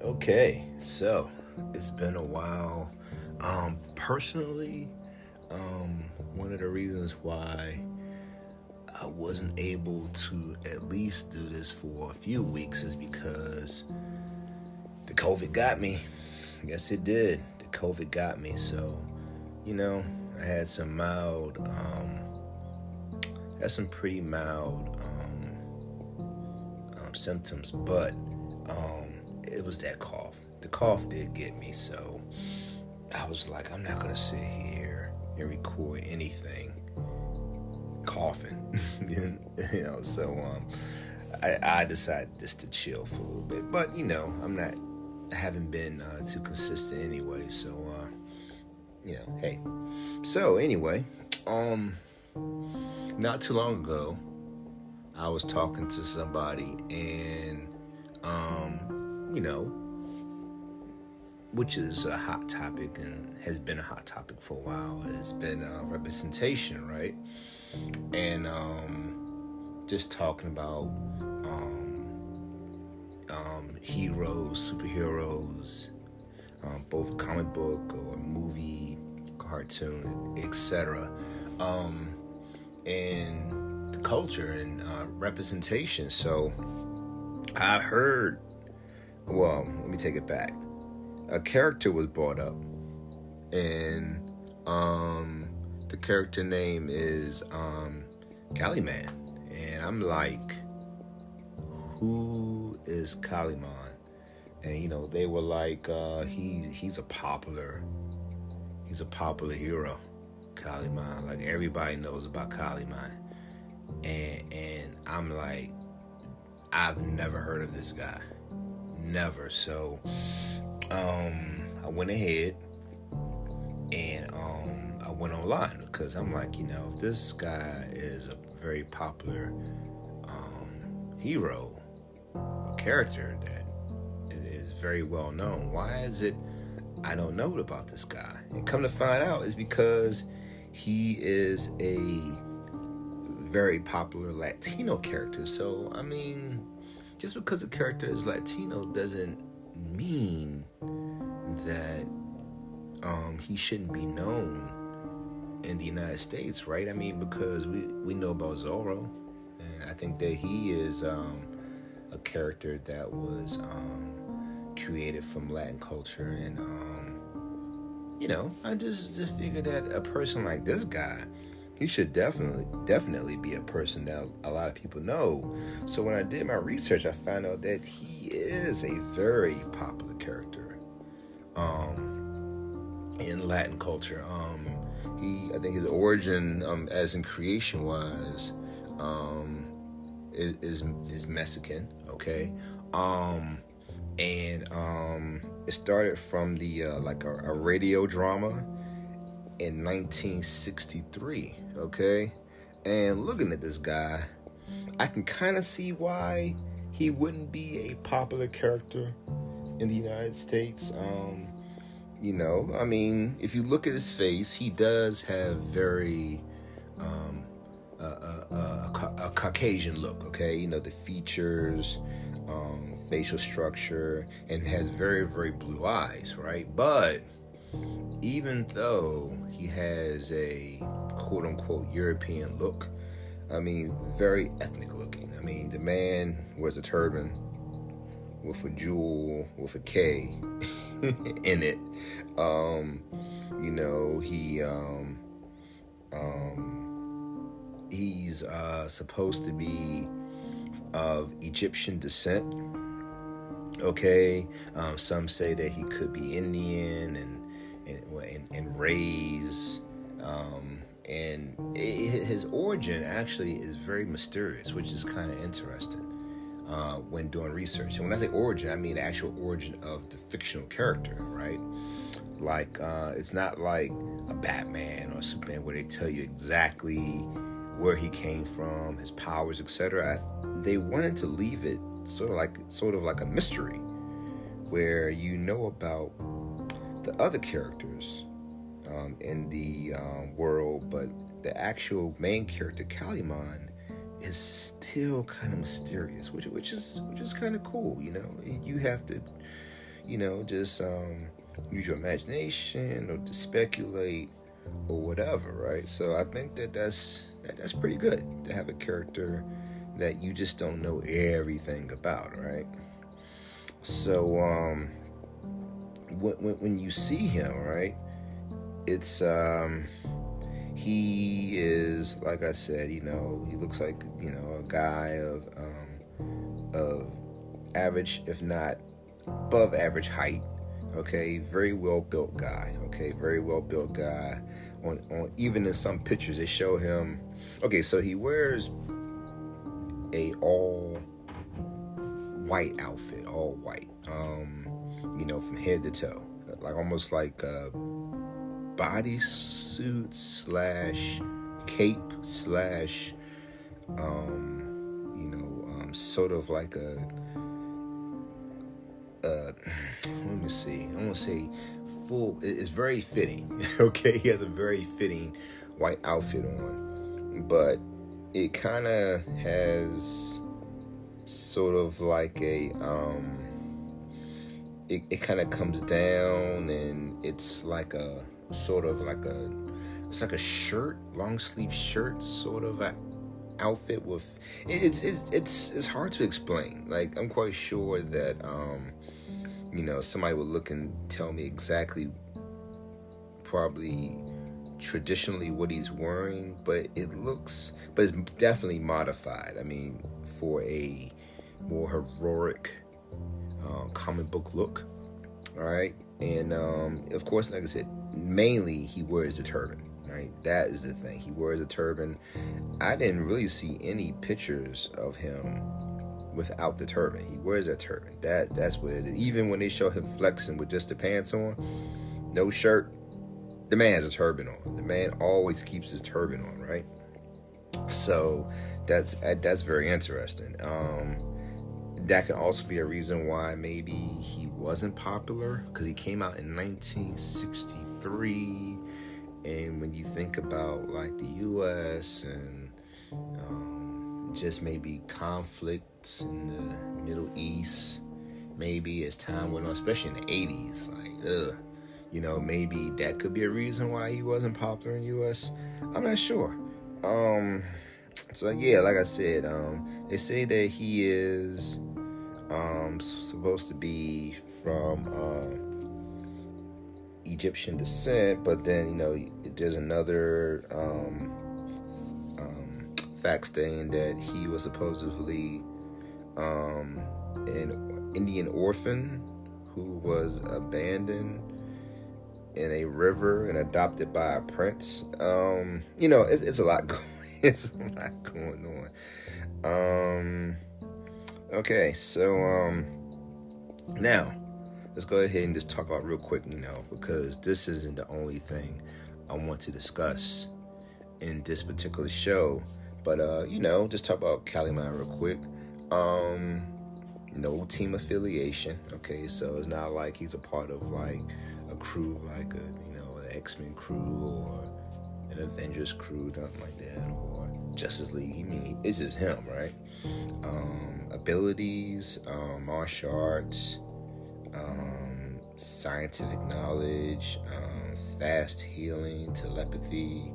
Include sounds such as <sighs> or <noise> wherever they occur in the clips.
Okay, so it's been a while. Um, personally, um, one of the reasons why I wasn't able to at least do this for a few weeks is because the COVID got me. Yes, it did. The COVID got me. So, you know, I had some mild, um, had some pretty mild um, um, symptoms, but um, it was that cough. The cough did get me, so I was like, I'm not gonna sit here and record anything coughing, <laughs> you know. So um, I, I decided just to chill for a little bit, but you know, I'm not, I haven't been uh, too consistent anyway. So uh, you know, hey. So anyway, um, not too long ago, I was talking to somebody and you know, which is a hot topic and has been a hot topic for a while. It's been uh, representation, right? And um, just talking about um, um, heroes, superheroes, um, both comic book or movie, cartoon, etc. Um, and the culture and uh, representation. So I heard. Well, let me take it back a character was brought up, and um, the character name is um, Kaliman, and I'm like, who is Kaliman? And you know, they were like, uh, he he's a popular, he's a popular hero, Kaliman. Like everybody knows about Kaliman, and and I'm like, I've never heard of this guy, never. So um, I went ahead and um, I went online because I'm like, you know, if this guy is a very popular um, hero a character that is very well known, why is it I don't know about this guy? And come to find out is because he is a very popular Latino character. So, I mean, just because a character is Latino doesn't mean that um, he shouldn't be known in the United States, right? I mean, because we, we know about Zorro, and I think that he is um, a character that was um, created from Latin culture, and um, you know, I just just figured that a person like this guy, he should definitely definitely be a person that a lot of people know. So when I did my research, I found out that he is a very popular character um, in Latin culture. Um, he, I think, his origin, um, as in creation, was um, is, is, is Mexican. Okay, um, and um, it started from the uh, like a, a radio drama in 1963. Okay, and looking at this guy, I can kind of see why he wouldn't be a popular character in the United States. Um, you know, I mean, if you look at his face, he does have very um, a, a, a, a, Caucasian look. Okay, you know the features, um, facial structure, and has very very blue eyes, right? But even though he has a quote unquote European look, I mean, very ethnic looking. I mean, the man wears a turban with a jewel with a K <laughs> in it. Um, you know, he um, um, he's uh, supposed to be of Egyptian descent. Okay, um, some say that he could be Indian and and, and, and. Um, and it, his origin actually is very mysterious, which is kind of interesting uh, when doing research. And when I say origin, I mean the actual origin of the fictional character, right? Like uh, it's not like a Batman or Superman where they tell you exactly where he came from, his powers, etc. They wanted to leave it sort of like sort of like a mystery, where you know about the other characters um, in the um, world, but the actual main character, Kaliman, is still kind of mysterious, which which is which is kind of cool. You know, you have to you know, just um, use your imagination or to speculate or whatever, right? So I think that that's that, that's pretty good to have a character that you just don't know everything about, right? So um, when, when you see him, right, it's um, he is like I said, you know, he looks like you know a guy of um, of average, if not above average height. Okay, very well built guy. Okay, very well built guy. On on even in some pictures they show him. Okay, so he wears a all white outfit, all white. Um, you know, from head to toe, like almost like a bodysuit slash cape slash, um, you know, um, sort of like a. Uh, <sighs> let me see. I want to say full. It's very fitting. <laughs> okay, he has a very fitting white outfit on, but it kind of has sort of like a um it, it kind of comes down and it's like a sort of like a it's like a shirt long sleeve shirt sort of a outfit with it's it's it's it's hard to explain like i'm quite sure that um you know somebody would look and tell me exactly probably traditionally what he's wearing but it looks but it's definitely modified i mean for a more heroic uh, comic book look. All right, and um, of course, like I said, mainly he wears the turban. Right, that is the thing. He wears a turban. I didn't really see any pictures of him without the turban. He wears that turban. That that's what it is. Even when they show him flexing with just the pants on, no shirt, the man has a turban on. The man always keeps his turban on, right? So that's that's very interesting. Um, that can also be a reason why maybe he wasn't popular because he came out in 1963 and when you think about like the us and um, just maybe conflicts in the middle east maybe as time went on especially in the 80s like ugh you know maybe that could be a reason why he wasn't popular in the us i'm not sure. Um so yeah like i said um they say that he is um, supposed to be from uh, Egyptian descent, but then you know there's another um, um, fact stating that he was supposedly um, an Indian orphan who was abandoned in a river and adopted by a prince. Um, you know, it, it's a lot <laughs> going. It's a lot going on. Um, Okay, so um now let's go ahead and just talk about real quick, you know, because this isn't the only thing I want to discuss in this particular show. But uh, you know, just talk about Kaliman real quick. Um no team affiliation. Okay, so it's not like he's a part of like a crew like a you know, an X-Men crew or an Avengers crew, nothing like that, or Justice League. I mean, it's just him, right? Um abilities, um, martial arts, um, scientific knowledge, um, fast healing, telepathy,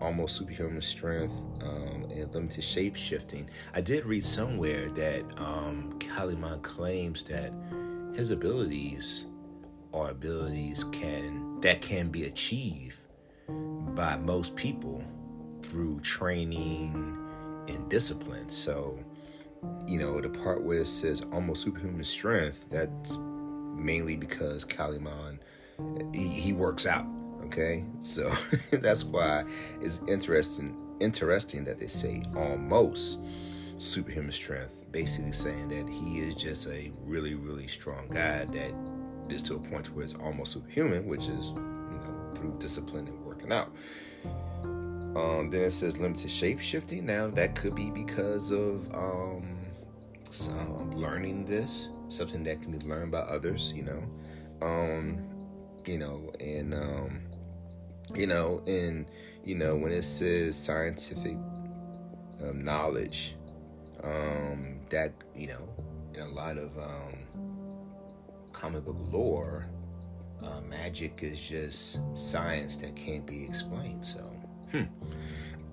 almost superhuman strength, um, and limited shape shifting. I did read somewhere that um, Kaliman claims that his abilities are abilities can that can be achieved by most people through training and discipline. So you know, the part where it says almost superhuman strength, that's mainly because Kaliman he, he works out. Okay, so <laughs> that's why it's interesting interesting that they say almost superhuman strength, basically saying that he is just a really really strong guy that is to a point where it's almost superhuman, which is you know through discipline and working out. Um, then it says limited shape shifting. Now that could be because of um, some learning this, something that can be learned by others. You know, um, you know, and um, you know, and you know when it says scientific um, knowledge, um, that you know, in a lot of um, comic book lore, uh, magic is just science that can't be explained. So, hmm.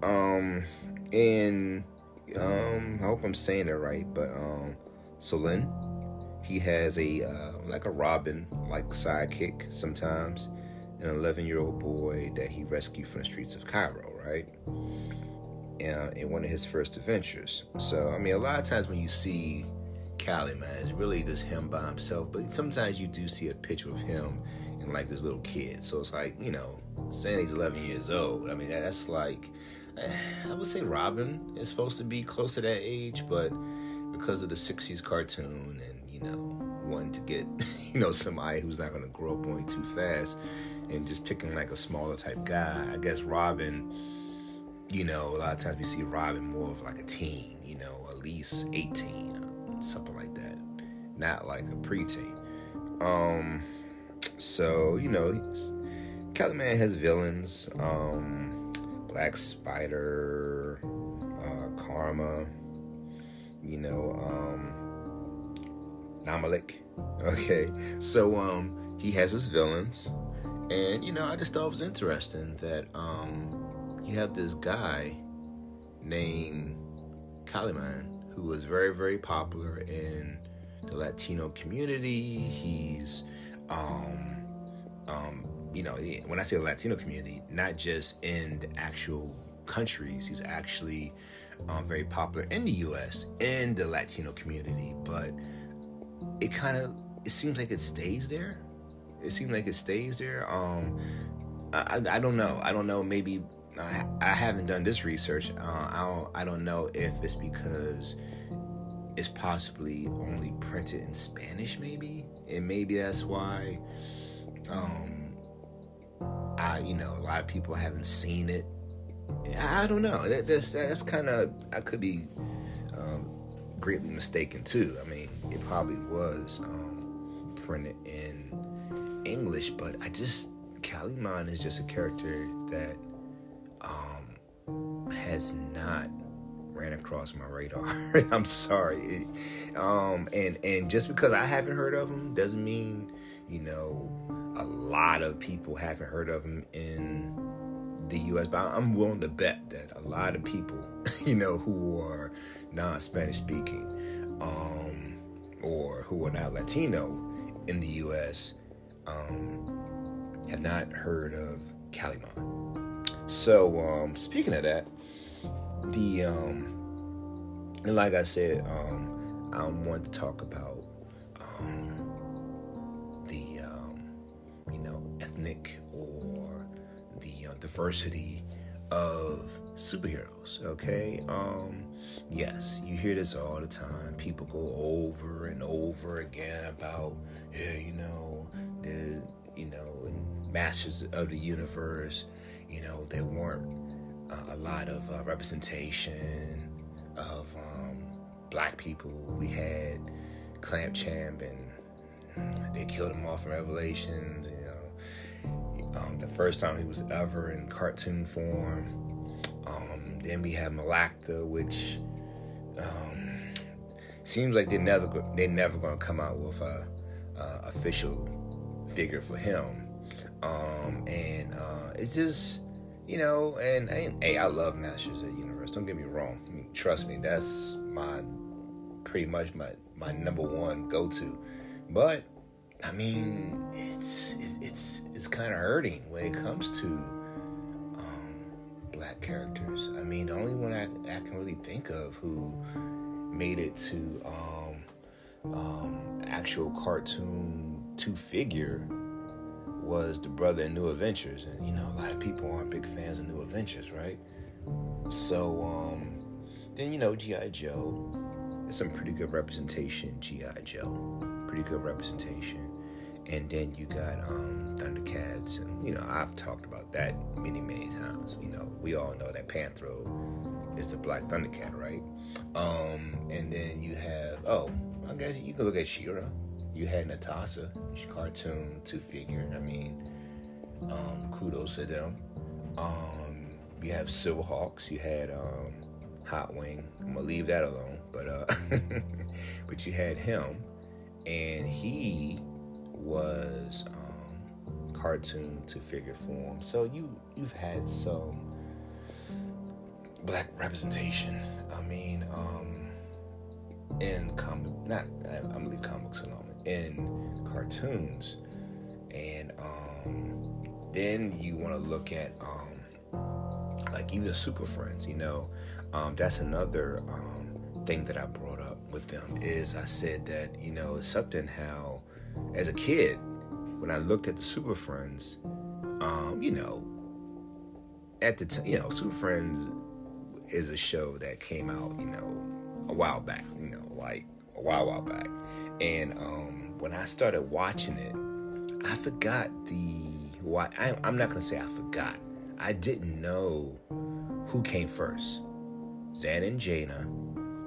um, and um, I hope I'm saying it right, but um, Solin, he has a uh, like a Robin like sidekick sometimes, an 11 year old boy that he rescued from the streets of Cairo, right? Uh, in one of his first adventures. So, I mean, a lot of times when you see Kaliman, it's really just him by himself. But sometimes you do see a picture of him and like this little kid. So it's like, you know, saying he's 11 years old. I mean, that's like, I would say Robin is supposed to be close to that age, but because of the 60s cartoon and, you know, wanting to get, <laughs> you know, somebody who's not going to grow up you too fast and just picking like a smaller type guy, I guess Robin, you know, a lot of times we see Robin more of like a teen, you know, at least 18, something like that. Not like a preteen. Um, so, you know, Man has villains. Um, Black Spider, uh, Karma, you know, um, Namalik. <laughs> Okay, so um, he has his villains, and you know, I just thought it was interesting that um, you have this guy named Kaliman who was very, very popular in the Latino community. He's um, um, you know, when I say Latino community, not just in the actual countries, he's actually um, very popular in the U.S. in the Latino community. But it kind of it seems like it stays there. It seems like it stays there. Um, I, I, don't know. I don't know. Maybe I, I haven't done this research. Uh, I don't. I don't know if it's because it's possibly only printed in Spanish. Maybe, and maybe that's why. Um, I, you know, a lot of people haven't seen it. I don't know. That, that's that's kind of I could be um, greatly mistaken too. I mean, it probably was um, printed in English, but I just Calimán is just a character that um, has not ran across my radar. <laughs> I'm sorry, it, um, and and just because I haven't heard of him doesn't mean you know a lot of people haven't heard of him in the US, but I'm willing to bet that a lot of people, <laughs> you know, who are non Spanish speaking um, or who are not Latino in the US um, have not heard of Calimán. So, um, speaking of that, the, um, and like I said, um, I want to talk about um, ethnic or the uh, diversity of superheroes okay? Um yes you hear this all the time. People go over and over again about yeah you know the you know masters of the universe you know there weren't uh, a lot of uh, representation of um, black people. We had clamp champ and they killed him off in revelations um, the first time he was ever in cartoon form. Um, then we have Melaktha, which um, seems like they're never they're never gonna come out with a, a official figure for him. Um, and uh, it's just you know, and, and, hey, I love Masters the Universe. Don't get me wrong. I mean, trust me, that's my pretty much my my number one go to. But I mean, it's it's it's, it's kind of hurting when it comes to um, black characters. I mean, the only one I, I can really think of who made it to um, um, actual cartoon two figure was the brother in New Adventures, and you know, a lot of people aren't big fans of New Adventures, right? So um, then you know, GI Joe. There's some pretty good representation. GI Joe, pretty good representation and then you got um, Thundercats, and you know I've talked about that many many times. You know we all know that Panthro is the Black Thundercat, right? Um, and then you have oh I guess you can look at She-Ra. You had Netossa, cartoon two figure. I mean, um, kudos to them. Um, you have Silverhawks. You had um, Hot Wing. I'm gonna leave that alone, but uh, <laughs> but you had him, and he was um, cartoon to figure form. So you you've had some black representation. I mean, um, in comic, not I'm gonna leave comics alone. In cartoons, and um, then you want to look at um, like even Super Friends. You know, um, that's another um, thing that I brought up with them is I said that you know it's something how as a kid when I looked at the Super Friends, um, you know, at the time, you know, Super Friends is a show that came out, you know, a while back, you know, like a while, while back. And um, when I started watching it, I forgot the why. I, I'm not gonna say I forgot. I didn't know who came first, Zan and Jayna,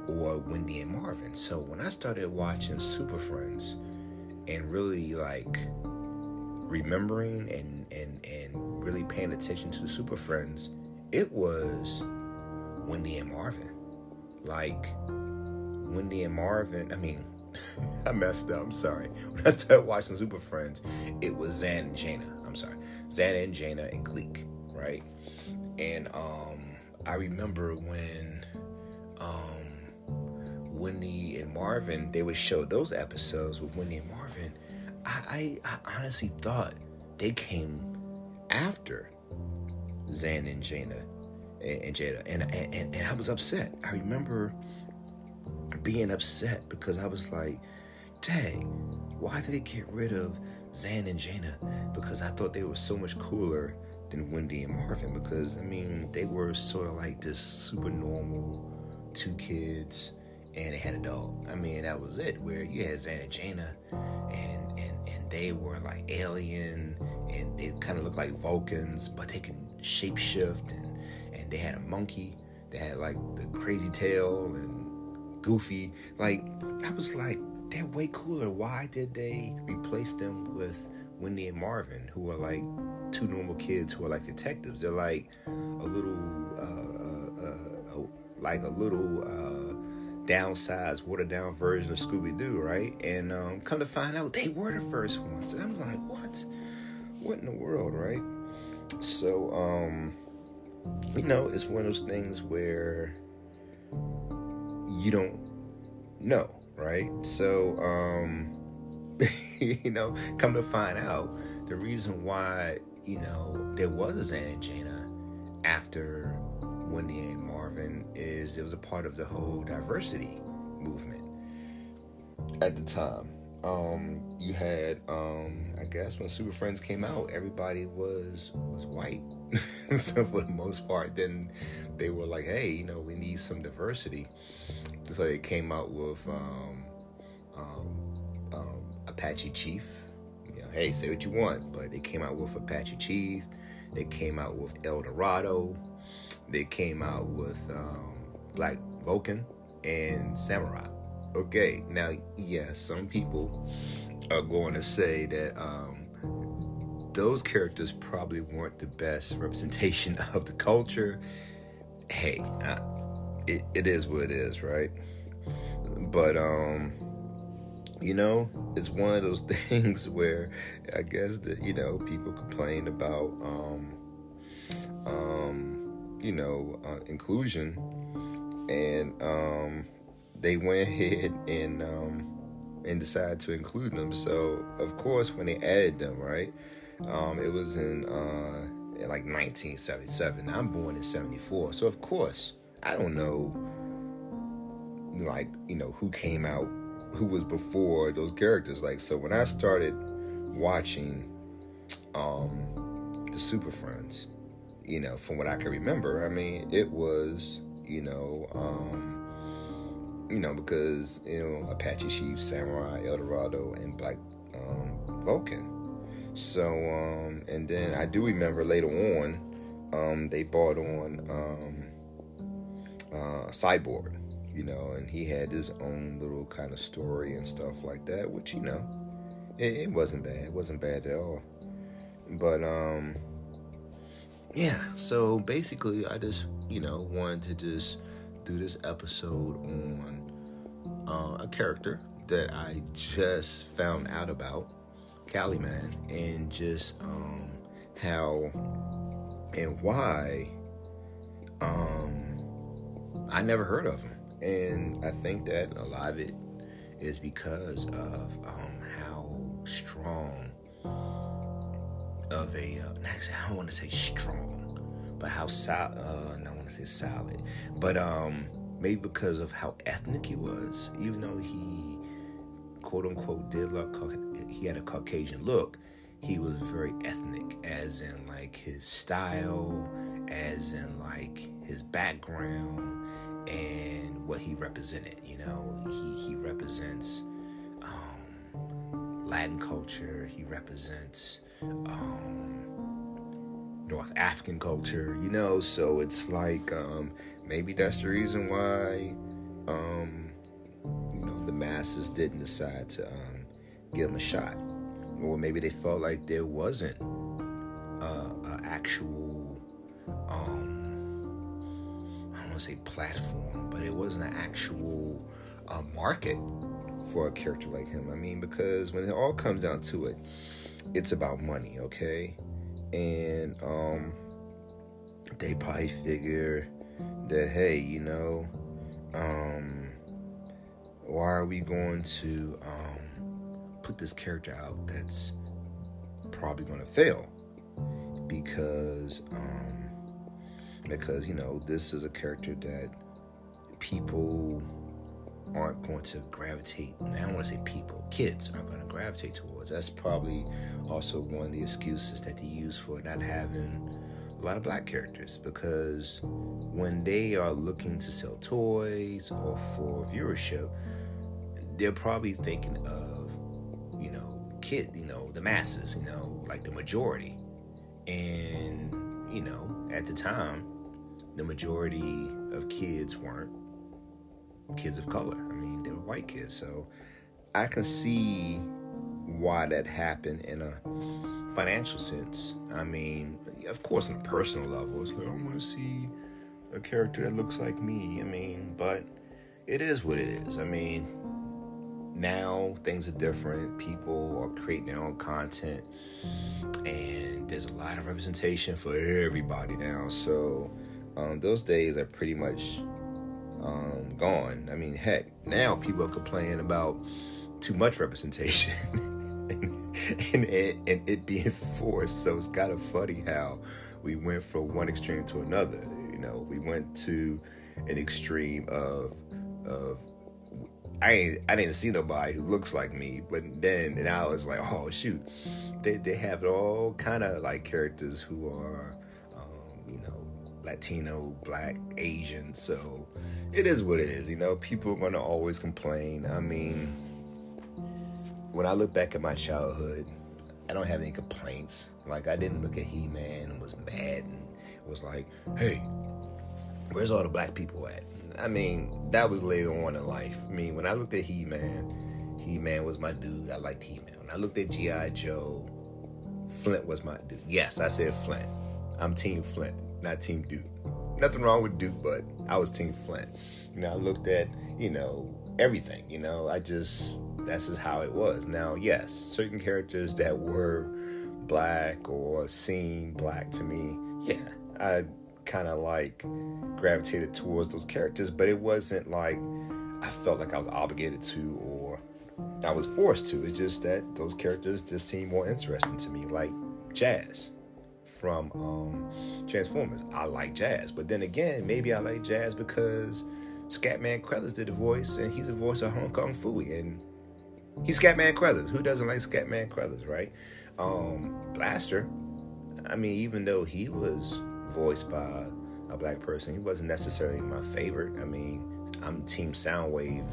or Wendy and Marvin. So when I started watching Super Friends, and really like remembering and and and really paying attention to the Super Friends, it was Wendy and Marvin. Like Wendy and Marvin, I mean, <laughs> I messed up. I'm sorry. <laughs> When I started watching Super Friends, it was Zan and Jayna I'm sorry, Zan and Jayna and Gleek, right? And um, I remember when um, Wendy and Marvin they would show those episodes with Wendy and Marvin. I, I, I honestly thought they came after Zan and Jayna and, and Jada, and, and and I was upset. I remember being upset because I was like, dang, why did they get rid of Zan and Jayna? Because I thought they were so much cooler than Wendy and Marvin. Because I mean, they were sort of like this super normal two kids, and they had a dog. I mean, that was it. Where you had Zan and and they were like alien, and they kind of looked like Vulcans, but they can shapeshift, and and they had a monkey. They had like the crazy tail and goofy. Like I was like, they're way cooler. Why did they replace them with Wendy and Marvin, who are like two normal kids who are like detectives? They're like a little, uh, uh, uh, like a little uh, downsized, watered down version of Scooby Doo, right? And um, come to find out, they were the first ones. And I'm like, what? What in the world, right? So, um, you know, it's one of those things where you don't know, right? So, um, <laughs> you know, come to find out, the reason why, you know, there was a Zan and after Wendy and Marvin is it was a part of the whole diversity movement at the time. Um, you had, um, I guess, when Super Friends came out, everybody was was white. <laughs> so for the most part, then they were like, "Hey, you know, we need some diversity." So they came out with um, um, um, Apache Chief. You know, hey, say what you want, but they came out with Apache Chief. They came out with El Dorado. They came out with um, Black Vulcan and Samurai. Okay, now, yeah, some people are going to say that um, those characters probably weren't the best representation <laughs> of the culture. Hey, it, it is what it is, right? But um, you know, it's one of those <laughs> things where I guess that you know people complain about um, um, you know, uh, inclusion, and um, they went <laughs> ahead and um, and decided to include them. So of course, when they added them, right, um, it was in, uh, in like 1977. I'm born in '74, so of course I don't know, like you know who came out, who was before those characters. Like so, when I started watching um, the Super Friends, you know, from what I can remember, I mean, it was you know. Um, you know, because you know Apache Chief, Samurai, El Dorado, and Black um, Vulcan. So, um, and then I do remember later on, um, they bought on um, uh, Cyborg, you know, and he had his own little kind of story and stuff like that, which you know, it, it wasn't bad. It wasn't bad at all. But um, yeah. So basically, I just you know wanted to just do this episode on uh, a character that I just found out about Kaliman and just um, how and why um, I never heard of him. And I think that a lot of it is because of um, how strong of a, uh, <laughs> I don't want to say strong, but how solid, uh, I want to say solid, but um, maybe because of how ethnic he was, even though he quote unquote did look, he had a Caucasian look, he was very ethnic, as in like his style, as in like his background and what he represented. You know, he he represents um, Latin culture. He represents um, North African culture. You know, so it's like um, maybe that's the reason why um, you know the masses didn't decide to um, give him a shot or maybe they felt like there wasn't an actual um, I don't want to say platform, but it wasn't an actual uh, market for a character like him. I mean, because when it all comes down to it, it's about money, okay? And um, they probably figure that hey, you know, um, why are we going to um, put this character out that's probably going to fail because um, because you know this is a character that people aren't going to gravitate. I don't want to say people, kids aren't going to gravitate towards. That's probably also one of the excuses that they use for not having a lot of black characters because when they are looking to sell toys or for viewership, they're probably thinking of you know, kid, you know, the masses, you know, like the majority. And, you know, at the time, the majority of kids weren't kids of color. I mean, they were white kids. So I can see why that happened in a financial sense. I mean, of course, on a personal level, it's like, I want to see a character that looks like me. I mean, but it is what it is. I mean, now things are different. People are creating their own content, and there's a lot of representation for everybody now. So um, those days are pretty much um, gone. I mean, heck, now people are complaining about too much representation. <laughs> and, and, and it being <laughs> forced. So it's kind of funny how we went from one extreme to another. You know, we went to an extreme of of I I didn't see nobody who looks like me, but then and I was like, oh shoot, they they have all kind of like characters who are, um, you know, Latino, Black, Asian. So it is what it is. You know, people are gonna always complain. I mean, when I look back at my childhood, I don't have any complaints. Like I didn't look at He Man and was mad and was like, hey, where's all the black people at? I mean, that was later on in life. I mean, when I looked at He Man, He Man was my dude. I liked He Man. When I looked at G.I. Joe, Flint was my dude. Yes, I said Flint. I'm Team Flint, not Team Duke. Nothing wrong with Duke, but I was Team Flint. You know, I looked at, you know, everything. You know, I just, that's just how it was. Now, yes, certain characters that were black or seemed black to me, yeah, I kind of like gravitated towards those characters, but it wasn't like I felt like I was obligated to or I was forced to. It's just that those characters just seemed more interesting to me, like Jazz from um, Transformers. I like Jazz, but then again, maybe I like Jazz because Scatman Crothers did the voice, and he's the voice of Hong Kong Phooey, and he's Scatman Crothers. Who doesn't like Scatman Crothers, right? Um, Blaster. I mean, even though he was voiced by a black person. He wasn't necessarily my favorite. I mean, I'm Team Soundwave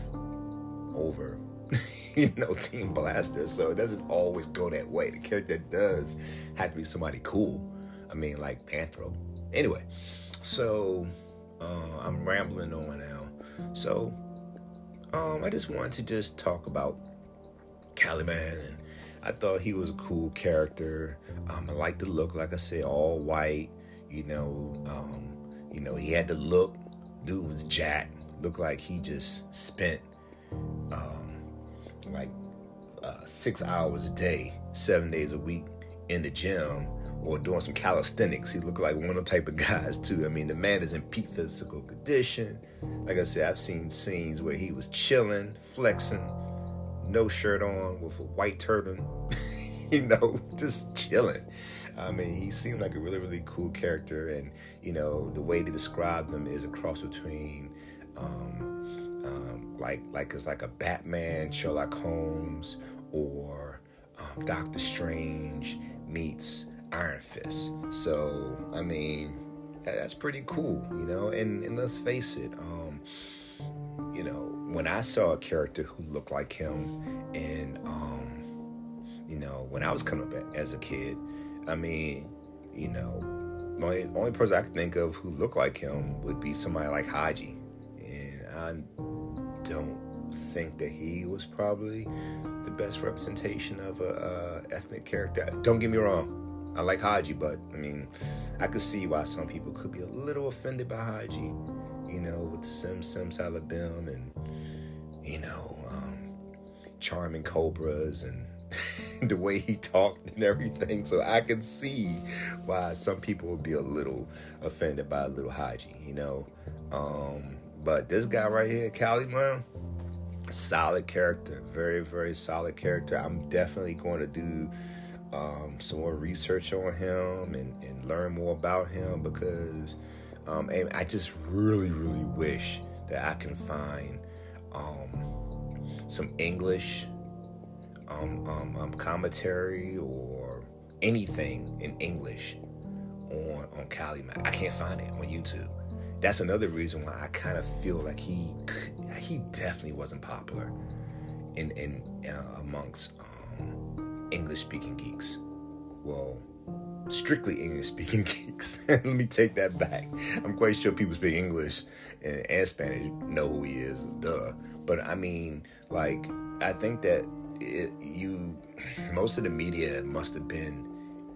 over, <laughs> you know, Team Blaster. So it doesn't always go that way. The character does have to be somebody cool. I mean, like Panthro. Anyway, so uh, I'm rambling on now. So um, I just wanted to just talk about Kaliman and I thought he was a cool character. Um, I like the look, like I said, all white. You know, um, you know, he had the look. Dude was jacked. Looked like he just spent um, like uh, six hours a day seven days a week in the gym or doing some calisthenics. He looked like one of the type of guys too. I mean, the man is in peak physical condition. Like I said, I've seen scenes where he was chilling, flexing, no shirt on, with a white turban, <laughs> you know, just chilling. I mean, he seemed like a really, really cool character, and you know, the way they described him is a cross between, um, um, like, like it's like a Batman, Sherlock Holmes, or um, Doctor Strange meets Iron Fist. So, I mean, that's pretty cool, you know. And and let's face it, um, you know, when I saw a character who looked like him, and um, you know, when I was coming up as a kid, I mean, you know, the only, only person I could think of who looked like him would be somebody like Hadji, and I don't think that he was probably the best representation of a, a ethnic character. Don't get me wrong I like Hadji, but I mean, I could see why some people could be a little offended by Hadji, you know, with the Sim Sim Salabim and, you know, um, charming cobras and <laughs> the way he talked and everything. So I can see why some people would be a little offended by a little Hadji, you know. Um, but this guy right here, Kaliman, solid character, very, very solid character. I'm definitely going to do um, some more research on him and, and learn more about him because um, I just really, really wish that I can find um, some English um, um, um, commentary or anything in English on on Kaliman. I can't find it on YouTube. That's another reason why I kind of feel like he he definitely wasn't popular in in uh, amongst English speaking geeks. Well, strictly English speaking <laughs> geeks. <laughs> Let me take that back. I'm quite sure people speak English and, and, Spanish know who he is, duh. But I mean, like, I think that it, you, most of the media must have been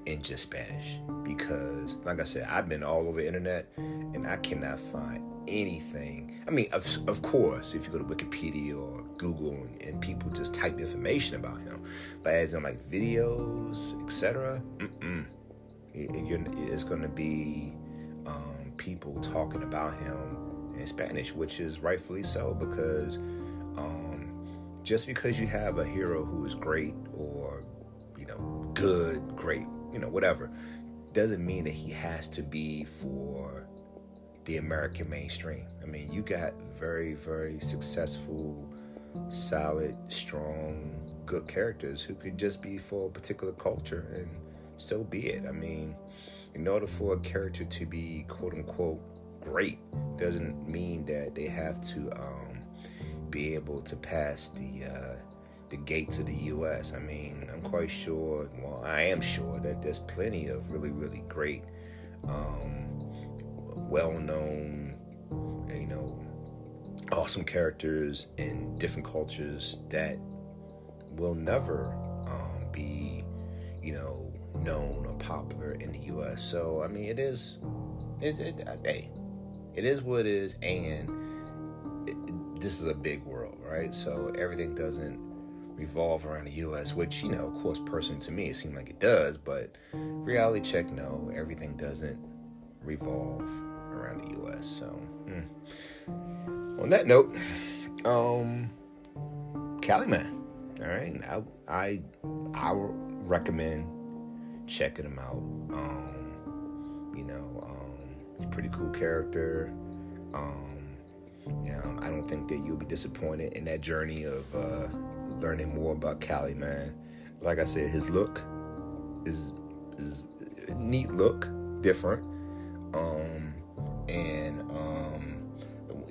in just Spanish because, like I said, I've been all over the internet and I cannot find anything. I mean, of, of course, if you go to Wikipedia or Google and, and people just type information about him, but as in like videos, etc., it, it's going to be um, people talking about him in Spanish, which is rightfully so because um, just because you have a hero who is great or you know good, great, you know whatever, doesn't mean that he has to be for the American mainstream. I mean, you got very, very successful, solid, strong, good characters who could just be for a particular culture, and so be it. I mean, in order for a character to be quote unquote great, doesn't mean that they have to um, be able to pass the uh, the gates of the U.S. I mean, I'm quite sure. Well, I am sure that there's plenty of really, really great. Um, well-known, you know, awesome characters in different cultures that will never um, be, you know, known or popular in the U.S. So I mean, it is, it, it hey, it is what it is, and it, this is a big world, right? So everything doesn't revolve around the U.S., which you know, of course, personally to me, it seems like it does, but reality check, no, everything doesn't revolve around the U.S. So, hmm. On that note, um, Kaliman. All right, I I I recommend checking him out. Um, you know, um, he's a pretty cool character. Um, you know, I don't think that you'll be disappointed in that journey of uh, learning more about Kaliman. Like I said, his look is is neat look, different. Um, and um,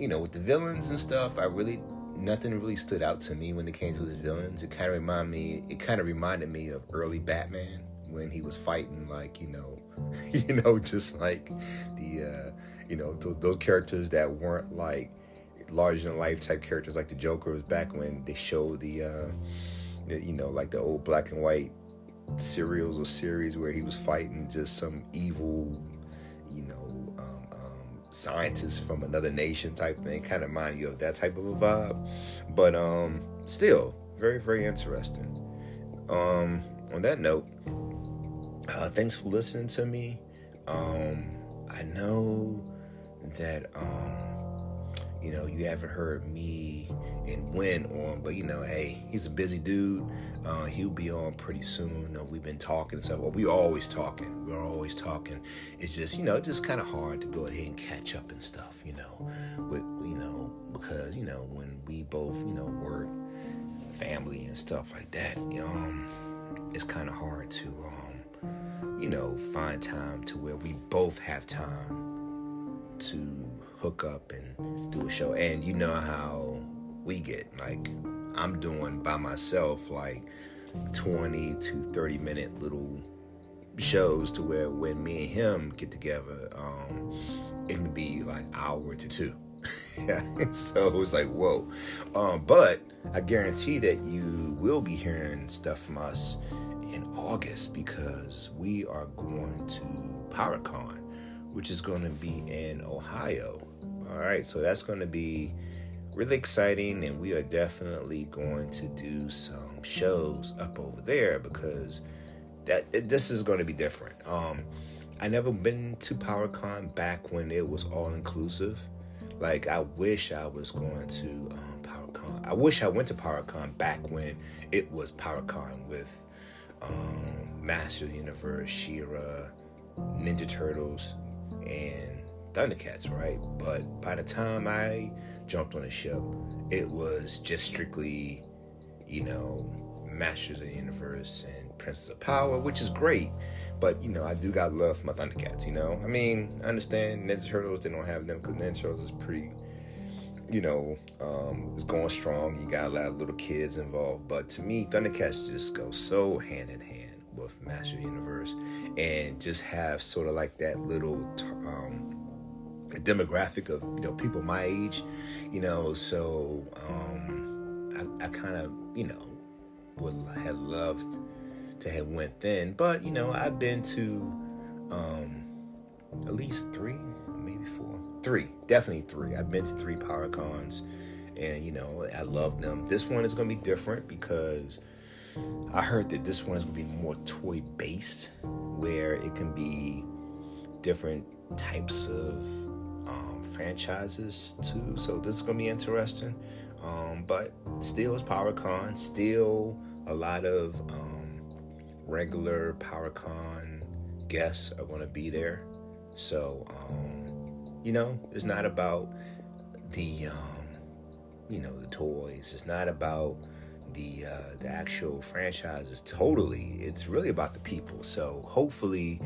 you know, with the villains and stuff, I really nothing really stood out to me when it came to his villains. It kind of reminded me. It kind of reminded me of early Batman when he was fighting, like you know, <laughs> you know, just like the uh, you know th- those characters that weren't like larger than life type characters, like the Joker was back when they showed the, uh, the you know like the old black and white serials or series where he was fighting just some evil, you know, scientists from another nation type thing. Kind of mind you of that type of a vibe. But um, still, very, very interesting. Um, on that note, uh, thanks for listening to me. Um, I know that um, you know you haven't heard me and Win on, but you know, hey, he's a busy dude. Uh, he'll be on pretty soon. You know, we've been talking and stuff. Well, we always talking. We're always talking. It's just you know, it's just kind of hard to go ahead and catch up and stuff. You know, with you know because you know when we both you know work, family and stuff like that. Um, it's kind of hard to um, you know, find time to where we both have time to hook up and do a show. And you know how we get like I'm doing by myself like 20 to 30 minute little shows to where when me and him get together, um, it can be like hour to two. <laughs> so it was like whoa. Um, but I guarantee that you will be hearing stuff from us in August because we are going to PowerCon, which is going to be in Ohio. All right, so that's going to be really exciting, and we are definitely going to do some shows up over there because that it, this is going to be different. Um, I never been to PowerCon back when it was all inclusive. Like I wish I was going to um, PowerCon. I wish I went to PowerCon back when it was PowerCon with um, Master Universe, She-Ra, Ninja Turtles, and Thundercats, right? But by the time I jumped on the ship, it was just strictly, you know, Masters of the Universe and Princess of Power, which is great. But you know, I do got love for my Thundercats. You know, I mean, I understand Ninja Turtles. They don't have them because Ninja Turtles is pretty, you know, um, it's going strong. You got a lot of little kids involved. But to me, Thundercats just go so hand in hand with Master Universe, and just have sort of like that little um, demographic of you know people my age. You know, so um, I, I kind of you know would have loved to have went then. But you know, I've been to um, at least three, maybe four, three, definitely three. I've been to three PowerCons, and you know, I love them. This one is going to be different because I heard that this one is going to be more toy based, where it can be different types of franchises too. So this is to be interesting. Um, but still, it's PowerCon. Still, a lot of um, regular PowerCon guests are to be there. So, um, you know, it's not about the, um, you know, the toys. It's not about the uh, the actual franchises. Totally, it's really about the people. So, hopefully,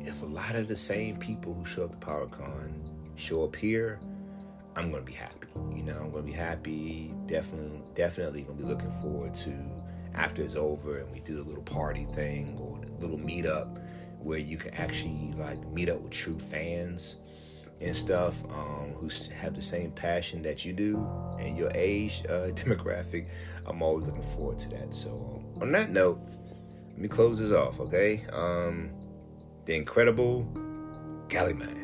if a lot of the same people who show up to PowerCon show up here, I'm gonna be happy. You know, I'm gonna be happy. Definitely, definitely gonna be looking forward to after it's over and we do the little party thing or little meetup where you can actually like meet up with true fans and stuff um, who have the same passion that you do and your age uh, <laughs> demographic. I'm always looking forward to that. So on that note, let me close this off, okay? Um, the incredible Kaliman.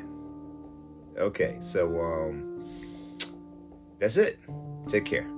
Okay, so um, that's it. Take care.